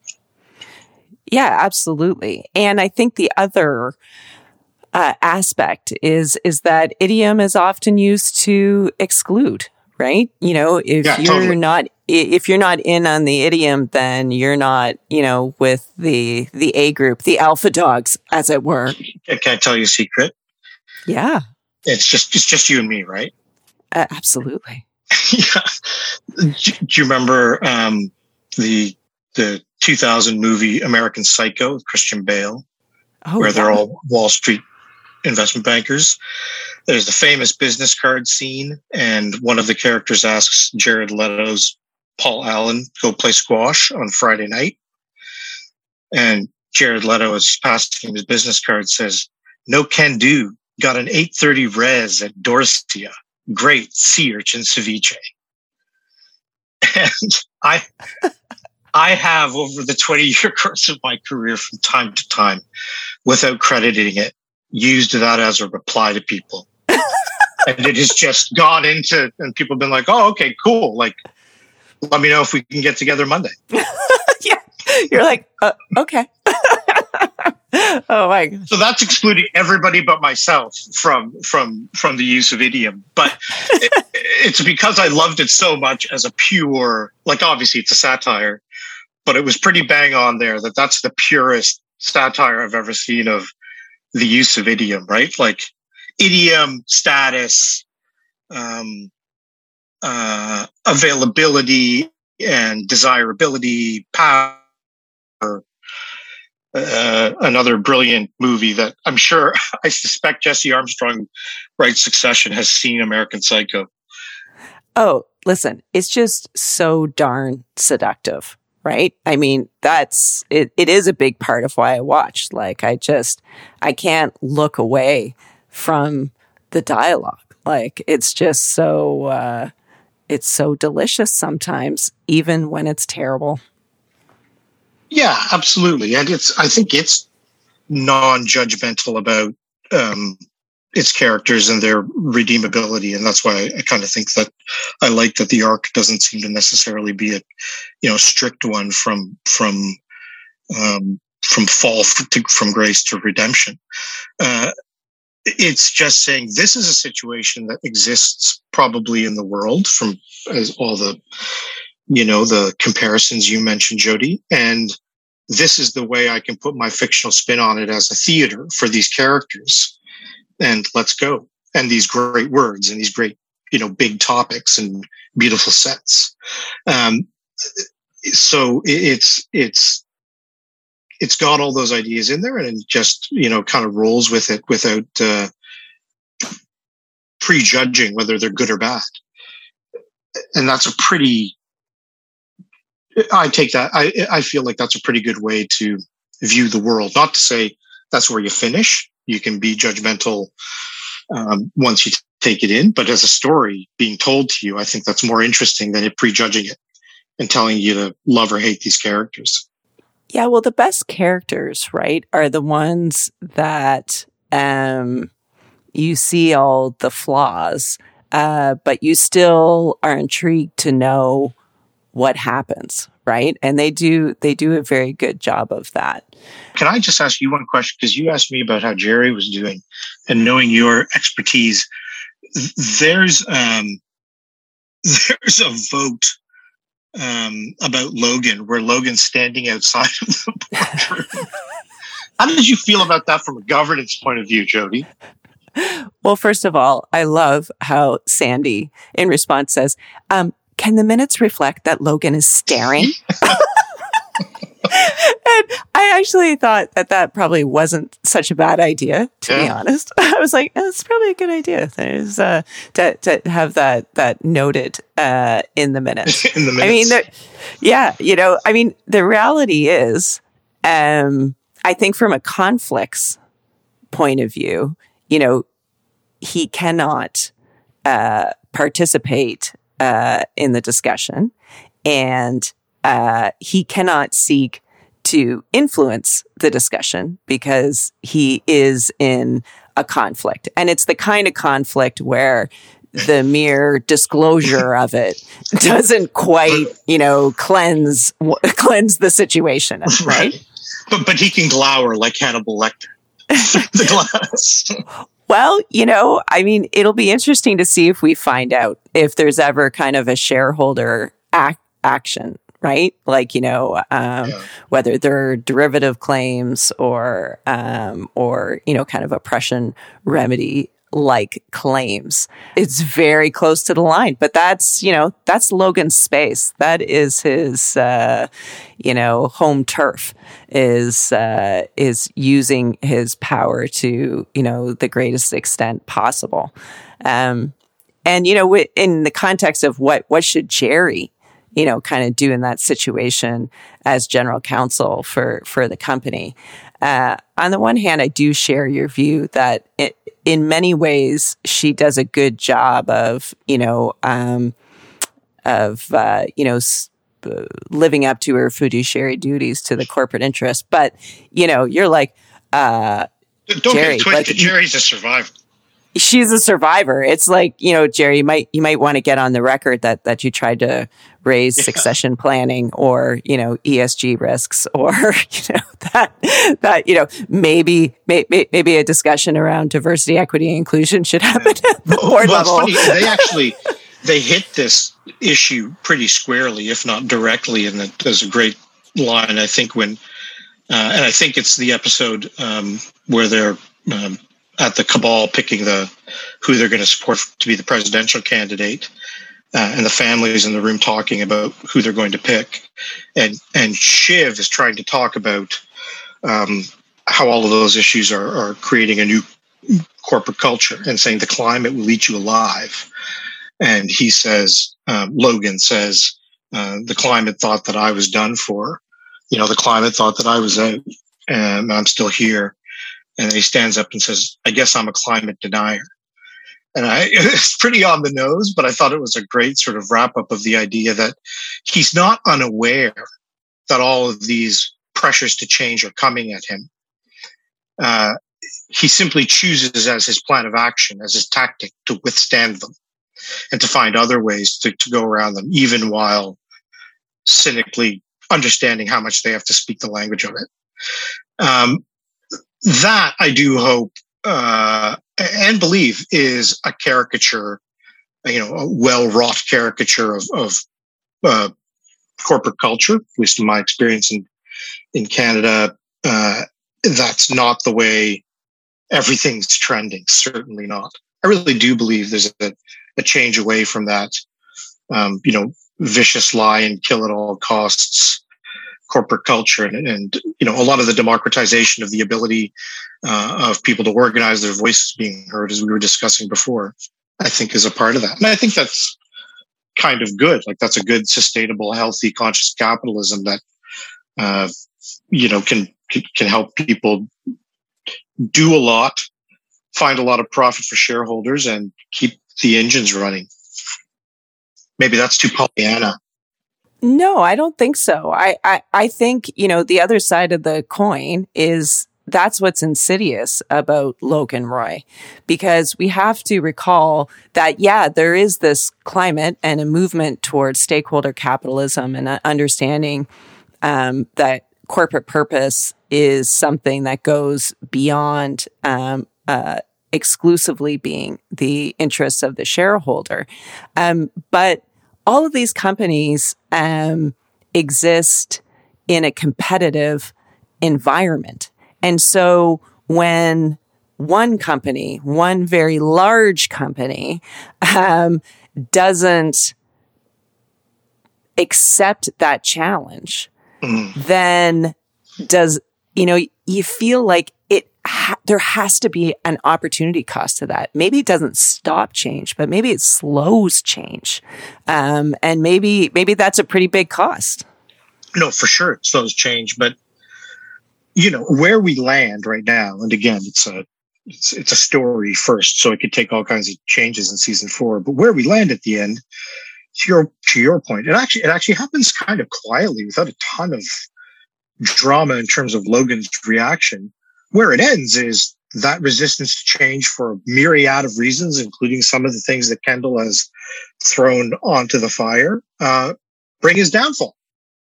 Yeah, absolutely. And I think the other uh, aspect is is that idiom is often used to exclude, right? You know, if Yeah, you're totally. not if you're not in on the idiom, then you're not, you know, with the the A group, the alpha dogs, as it were. Can I tell you a secret? Yeah, It's just, it's just you and me, right? uh, absolutely. yeah. Do, do you remember um, the the 2000 movie American Psycho with Christian Bale, Oh, where they're all Wall Street investment bankers? There's the famous business card scene, and one of the characters asks Jared Leto's Paul Allen go play squash on Friday night, and Jared Leto is passing his business card says, "No can do. Got an 830 res at Dorsia. Great sea urchin ceviche." and I I have over the 20 year course of my career from time to time, without crediting it, used that as a reply to people. and it has just gone into, and people have been like, oh, okay, cool. Like, let me know if we can get together Monday. yeah. You're like, uh, okay. oh my gosh. So that's excluding everybody but myself from from from the use of idiom. But it, it's because I loved it so much as a pure, like obviously it's a satire, but it was pretty bang on there that that's the purest satire I've ever seen of the use of idiom, right? Like idiom, status, um, uh, availability and desirability, power, uh, another brilliant movie that I'm sure I suspect Jesse Armstrong writes Succession has seen American Psycho. Oh, listen, it's just so darn seductive, right? I mean, that's it, it is a big part of why I watch. Like I just I can't look away from the dialogue. Like it's just so uh it's so delicious sometimes even when it's terrible. Yeah, absolutely. And it's, I think it's non judgmental about um, its characters and their redeemability. And that's why I, I kind of think that I like that the arc doesn't seem to necessarily be a, you know, strict one from, from, um, from fall to, from grace to redemption. Uh, it's just saying this is a situation that exists probably in the world from as all the you know, the comparisons you mentioned, Jodi. And this is the way I can put my fictional spin on it as a theater for these characters. And let's go. And these great words and these great, you know, big topics and beautiful sets. Um, so it's, it's, it's got all those ideas in there and just, you know, kind of rolls with it without, uh, prejudging whether they're good or bad. And that's a pretty I take that. I, I feel like that's a pretty good way to view the world. Not to say that's where you finish. You can be judgmental um, once you take it in, but as a story being told to you, I think that's more interesting than it prejudging it and telling you to love or hate these characters. Yeah, well, the best characters, right, are the ones that um, you see all the flaws, uh, but you still are intrigued to know what happens, right? And they do they do a very good job of that. Can I just ask you one question because you asked me about how Gerri was doing and knowing your expertise there's um there's a vote um, about Logan, where Logan's standing outside of the boardroom. How did you feel about that from a governance point of view, Jodi? Well, first of all, I love how Sandy, in response, says, um, can the minutes reflect that Logan is staring? and I actually thought that that probably wasn't such a bad idea, to yeah. be honest. I was like, it's probably a good idea. There's uh, to to have that that noted uh, in the minutes. in the minutes. I mean, yeah, you know, I mean, the reality is, um, I think from a conflicts point of view, you know, he cannot uh, participate uh, in the discussion, and uh, he cannot seek to influence the discussion because he is in a conflict, and it's the kind of conflict where the mere disclosure of it doesn't quite, you know, cleanse cleanse the situation, right? right. But but he can glower like Hannibal Lecter. the glass. Well, you know, I mean, it'll be interesting to see if we find out if there's ever kind of a shareholder ac- action, right? Like, you know, um, yeah. whether they're derivative claims or, um, or, you know, kind of oppression remedy like claims. It's very close to the line, but that's, you know, that's Logan's space. That is his, uh, you know, home turf is, uh, is using his power to, you know, the greatest extent possible. Um, and, you know, in the context of what, what should Gerri, you know, kind of do in that situation as general counsel for, for the company. Uh, on the one hand, I do share your view that it, in many ways, she does a good job of, you know, um, of, uh, you know, living up to her fiduciary duties to the corporate interest. But you know, you're like, uh, don't Gerri, get twisted. Gerri's a survivor. She's a survivor. It's like you know, Gerri. You might you might want to get on the record that that you tried to raise yeah. succession planning or you know ESG risks or you know that that you know maybe maybe maybe a discussion around diversity, equity, and inclusion should happen at the board well, level. Funny, they actually they hit this issue pretty squarely, if not directly, and that there's a great line I think when, uh, and I think it's the episode um, where they're um, at the cabal picking the who they're going to support to be the presidential candidate, uh, and the families in the room talking about who they're going to pick, and and Shiv is trying to talk about um, how all of those issues are, are creating a new corporate culture and saying the climate will eat you alive and he says, um, Logan says, uh, the climate thought that I was done for. You know, the climate thought that I was out and I'm still here. And he stands up and says, I guess I'm a climate denier. And I, it's pretty on the nose, but I thought it was a great sort of wrap up of the idea that he's not unaware that all of these pressures to change are coming at him. Uh, he simply chooses as his plan of action, as his tactic to withstand them and to find other ways to, to go around them, even while cynically understanding how much they have to speak the language of it. Um, that I do hope uh, and believe is a caricature, you know, a well wrought caricature of, of uh, corporate culture, at least in my experience in in Canada. Uh, that's not the way everything's trending. Certainly not. I really do believe there's a, a change away from that, um, you know, vicious lie and kill at all costs corporate culture and, and you know a lot of the democratization of the ability uh, of people to organize their voices being heard as we were discussing before i think is a part of that and i think that's kind of good like that's a good sustainable healthy conscious capitalism that uh, you know can can help people do a lot find a lot of profit for shareholders and keep the engines running. Maybe that's too Pollyanna. No, I don't think so. I, I, I think, you know, the other side of the coin is that's what's insidious about Logan Roy, because we have to recall that, yeah, there is this climate and a movement towards stakeholder capitalism and understanding um, that corporate purpose is something that goes beyond um, uh, exclusively being the interests of the shareholder. Um, but all of these companies um, exist in a competitive environment. And so when one company, one very large company, um, doesn't accept that challenge, mm. then does, you know, you feel like ha- there has to be an opportunity cost to that. Maybe it doesn't stop change, but maybe it slows change. Um, and maybe, maybe that's a pretty big cost. No, for sure it slows change, but you know, where we land right now, and again, it's a, it's, it's a story first, so it could take all kinds of changes in season four, but where we land at the end, to your, to your point, it actually, it actually happens kind of quietly without a ton of drama in terms of Logan's reaction where it ends is that resistance to change for a myriad of reasons, including some of the things that Kendall has thrown onto the fire, uh, bring his downfall.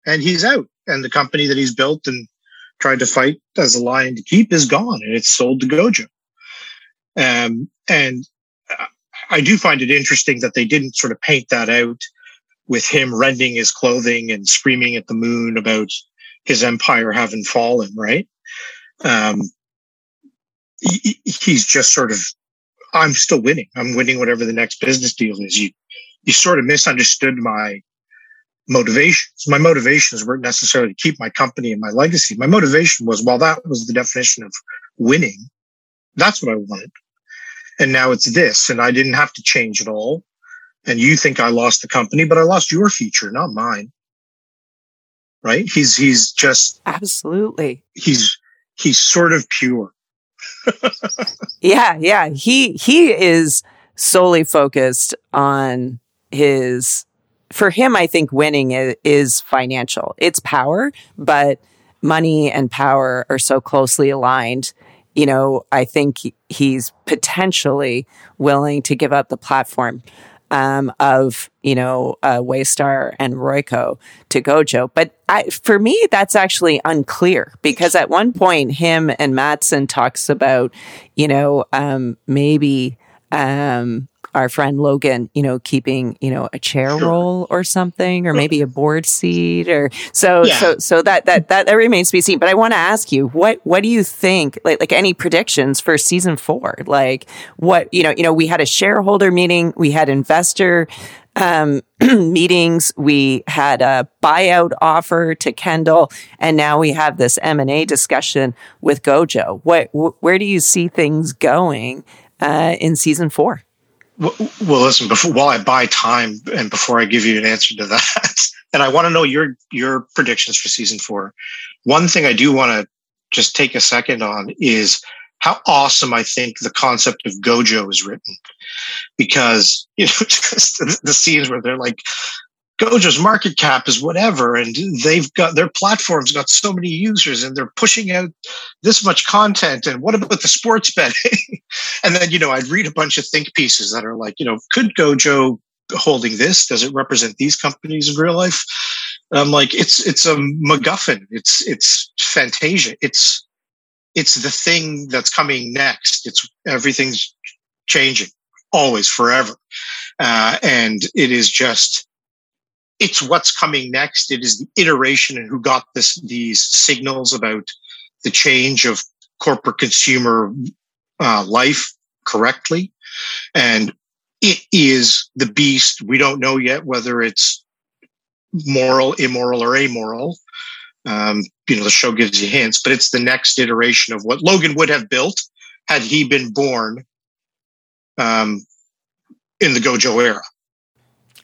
And he's out. And the company that he's built and tried to fight as a lion to keep is gone and it's sold to Gojo. Um, and I do find it interesting that they didn't sort of paint that out with him rending his clothing and screaming at the moon about his empire having fallen, right? Um, he, he's just sort of, I'm still winning. I'm winning whatever the next business deal is. You, you sort of misunderstood my motivations. My motivations weren't necessarily to keep my company and my legacy. My motivation was, while that was the definition of winning, that's what I wanted. And now it's this, and I didn't have to change at all. And you think I lost the company, but I lost your future, not mine. Right? He's, he's just absolutely, he's, he's sort of pure. yeah, yeah. He he is solely focused on his for him, I think winning is, financial. It's power, but money and power are so closely aligned. You know, I think he's potentially willing to give up the platform um, of you know uh, Waystar and Royco to Gojo. But I, for me, that's actually unclear because at one point, him and Matsson talks about you know um, maybe um, our friend Logan, you know, keeping, you know, a chair sure. role or something, or maybe a board seat or so, yeah. so, so that, that, that, that remains to be seen. But I want to ask you, what, what do you think, like, like any predictions for season four? Like what, you know, you know, we had a shareholder meeting, we had investor, um, meetings. We had a buyout offer to Kendall, and now we have this M and A discussion with Gojo. What, wh- where do you see things going uh, in season four? Well, listen. Before while I buy time, and before I give you an answer to that, and I want to know your your predictions for season four. One thing I do want to just take a second on is how awesome I think the concept of Gojo is written, because you know the, the scenes where they're like, Gojo's market cap is whatever, and they've got their platform's got so many users, and they're pushing out this much content. And what about the sports betting? and then you know, I'd read a bunch of think pieces that are like, you know, could Gojo holding this? Does it represent these companies in real life? I'm like, it's it's a MacGuffin. It's it's Fantasia. It's it's the thing that's coming next. It's everything's changing always forever, uh, and it is just it's what's coming next. It is the iteration and who got this, these signals about the change of corporate consumer uh, life correctly. And it is the beast. We don't know yet whether it's moral, immoral, or amoral. Um, you know, the show gives you hints, but it's the next iteration of what Logan would have built had he been born um, in the Gojo era.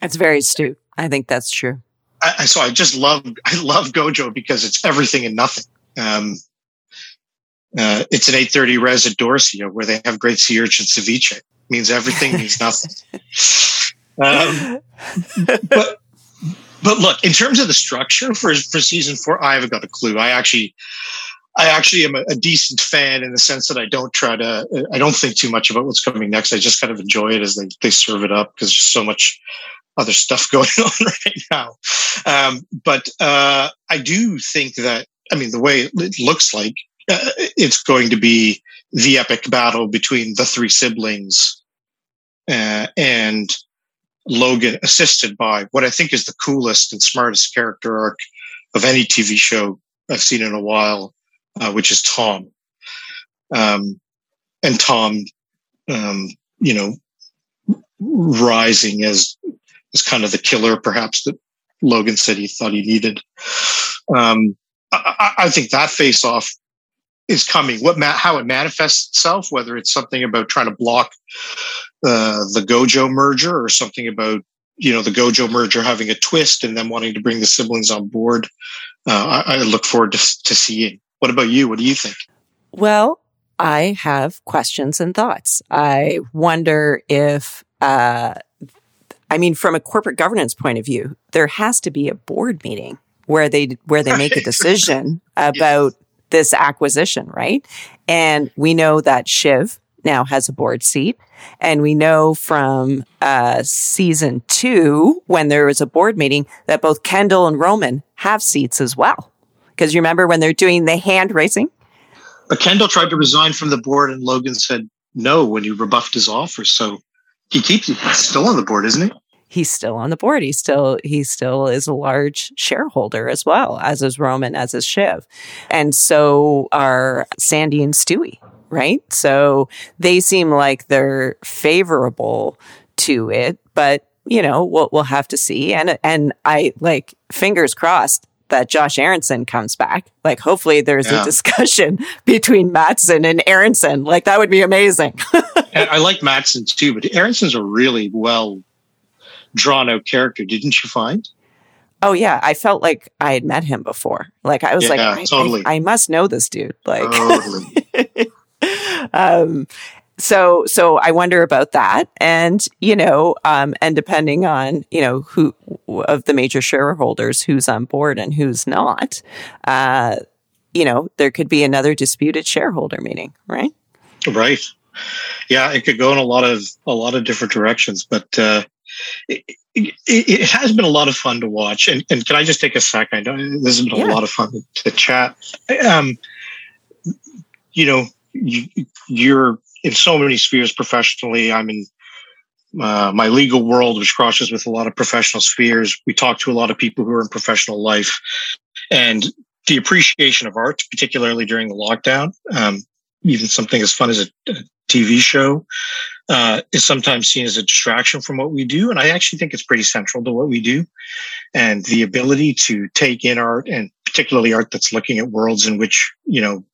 That's very astute. I think that's true. I, so I just love I love Gojo because it's everything and nothing. Um, uh, it's an 830 res at where they have great sea urchin ceviche. It means everything means nothing. Um, but but look, in terms of the structure for for season four, I haven't got a clue. I actually I actually am a, a, decent fan in the sense that I don't try to, I don't think too much about what's coming next. I just kind of enjoy it as they, they serve it up because there's so much other stuff going on right now. Um, but uh, I do think that, I mean, the way it looks like uh, it's going to be the epic battle between the three siblings uh, and Logan, assisted by what I think is the coolest and smartest character arc of any TV show I've seen in a while, uh, which is Tom. Um, and Tom, um, you know, rising as is kind of the killer, perhaps that Logan said he thought he needed. Um, I, I, think that face off is coming. What ma- how it manifests itself, whether it's something about trying to block uh, the Gojo merger or something about you know the Gojo merger having a twist and them wanting to bring the siblings on board. Uh, I, I, look forward to, to seeing. What about you? What do you think? Well, I have questions and thoughts. I wonder if uh, I mean, from a corporate governance point of view, there has to be a board meeting where they where they make a decision about this acquisition, right? And we know that Shiv now has a board seat. And we know from uh, season two, when there was a board meeting, that both Kendall and Roman have seats as well. Because you remember when they're doing the hand raising? But Kendall tried to resign from the board, and Logan said no when he rebuffed his offer. So he keeps he's still on the board, isn't he? He's still on the board. He still he still is a large shareholder as well, as is Roman, as is Shiv. And so are Sandy and Stewy, right? So they seem like they're favorable to it, but you know, we'll we'll have to see. And and I like fingers crossed that Josh Aaronson comes back. Like, hopefully, there's yeah. a discussion between Matsson and Aaronson. Like, that would be amazing. I like Matsson too, but Aaronson's a really well drawn out character, didn't you find? Oh yeah, I felt like I had met him before. Like I was yeah, like, I, totally. I, I, must know this dude. Like, totally. um, so so I wonder about that, and you know, um, and depending on you know who of the major shareholders who's on board and who's not, uh, you know, there could be another disputed shareholder meeting, right? Right. Yeah, it could go in a lot of a lot of different directions, but uh, it, it, it, has been a lot of fun to watch. And, and can I just take a second? This has been yeah. a lot of fun to, to chat. Um, you know, you, you're in so many spheres professionally. I'm in uh, my legal world, which crosses with a lot of professional spheres. We talk to a lot of people who are in professional life, and the appreciation of art, particularly during the lockdown, um, even something as fun as a, a TV show, uh, is sometimes seen as a distraction from what we do. And I actually think it's pretty central to what we do. And the ability to take in art and particularly art that's looking at worlds in which, you know,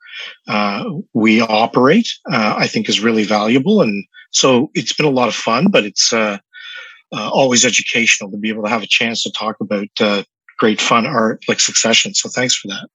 uh, we operate, uh, I think is really valuable. And so it's been a lot of fun, but it's uh, uh, always educational to be able to have a chance to talk about uh, great fun art like Succession. So thanks for that.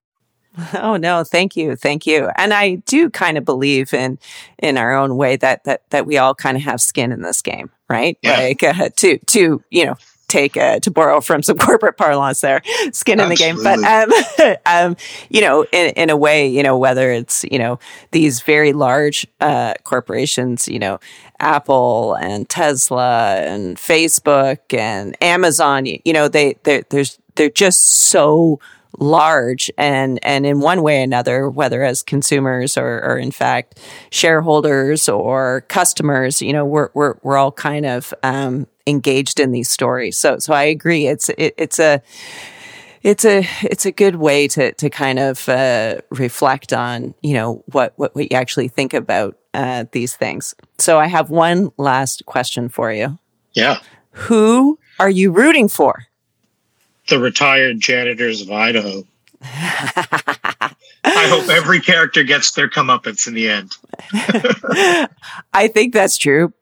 Oh no, thank you, thank you. And I do kind of believe in in our own way that that that we all kind of have skin in this game, right? Yeah. Like uh, to to you know take uh, to borrow from some corporate parlance there, skin in the game. But um, um, you know, in in a way, you know, whether it's you know these very large uh, corporations, you know, Apple and Tesla and Facebook and Amazon, you, you know, they there's they're just so large and and in one way or another whether as consumers or, or in fact shareholders or customers you know we're we're, we're all kind of um, engaged in these stories so so i agree it's it, it's a it's a it's a good way to to kind of uh, reflect on you know what, what what you actually think about uh, these things. So I have one last question for you. Yeah. Who are you rooting for? The retired janitors of Idaho. I hope every character gets their comeuppance in the end. I think that's true,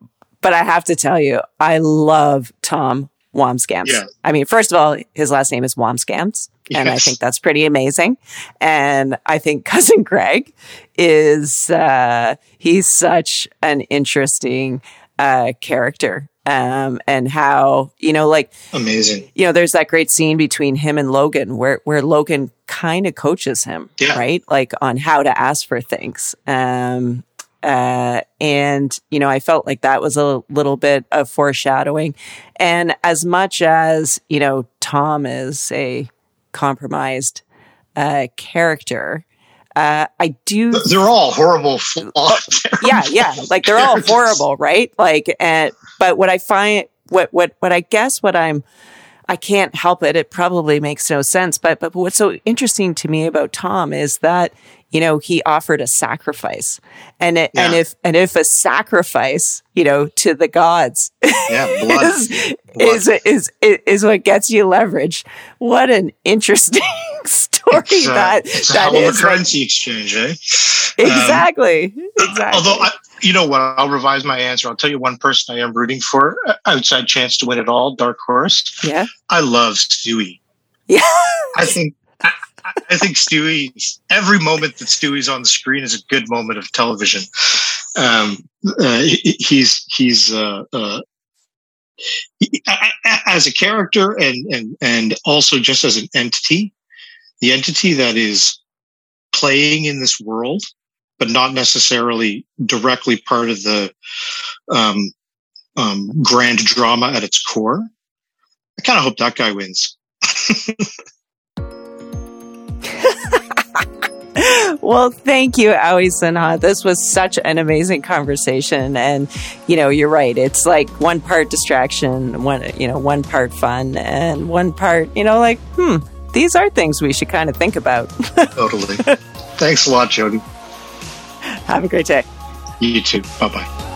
but I have to tell you, I love Tom Wambsgans. Yeah. I mean, first of all, his last name is Wambsgans, and yes. I think that's pretty amazing. And I think cousin Greg is uh, he's such an interesting uh, character um, and how you know, like amazing. You know, there's that great scene between him and Logan where where Logan kind of coaches him, yeah. right, like on how to ask for things. Um, uh, and you know, I felt like that was a little bit of foreshadowing. And as much as you know, Tom is a compromised uh, character. Uh, I do. They're all horrible. yeah, yeah. Like they're all horrible, right? Like, and but what I find, what, what, what I guess what I'm, I can't help it. It probably makes no sense. But, but what's so interesting to me about Tom is that, you know, he offered a sacrifice and, it, yeah. and if, and if a sacrifice, you know, to the gods yeah, is, blood. Is, is, is, is, what gets you leverage. What an interesting story it's, uh, that, it's that a is. currency exchange, eh? Exactly. Um, exactly. Although I, you know what? I'll revise my answer. I'll tell you one person I am rooting for uh, outside chance to win it all. Dark horse. Yeah. I love Stewy. Yeah. I think I, I, think Stewy. Every moment that Stewy's on the screen is a good moment of television. Um, uh, he's he's uh, uh, he, as a character and and and also just as an entity, the entity that is playing in this world but not necessarily directly part of the um, um, grand drama at its core. I kind of hope that guy wins. well, thank you, Awi Sinha. This was such an amazing conversation. And, you know, you're right. It's like one part distraction, one, you know, one part fun, and one part, you know, like, hmm, these are things we should kind of think about. totally. Thanks a lot, Jodi. Have a great day. You too. Bye bye.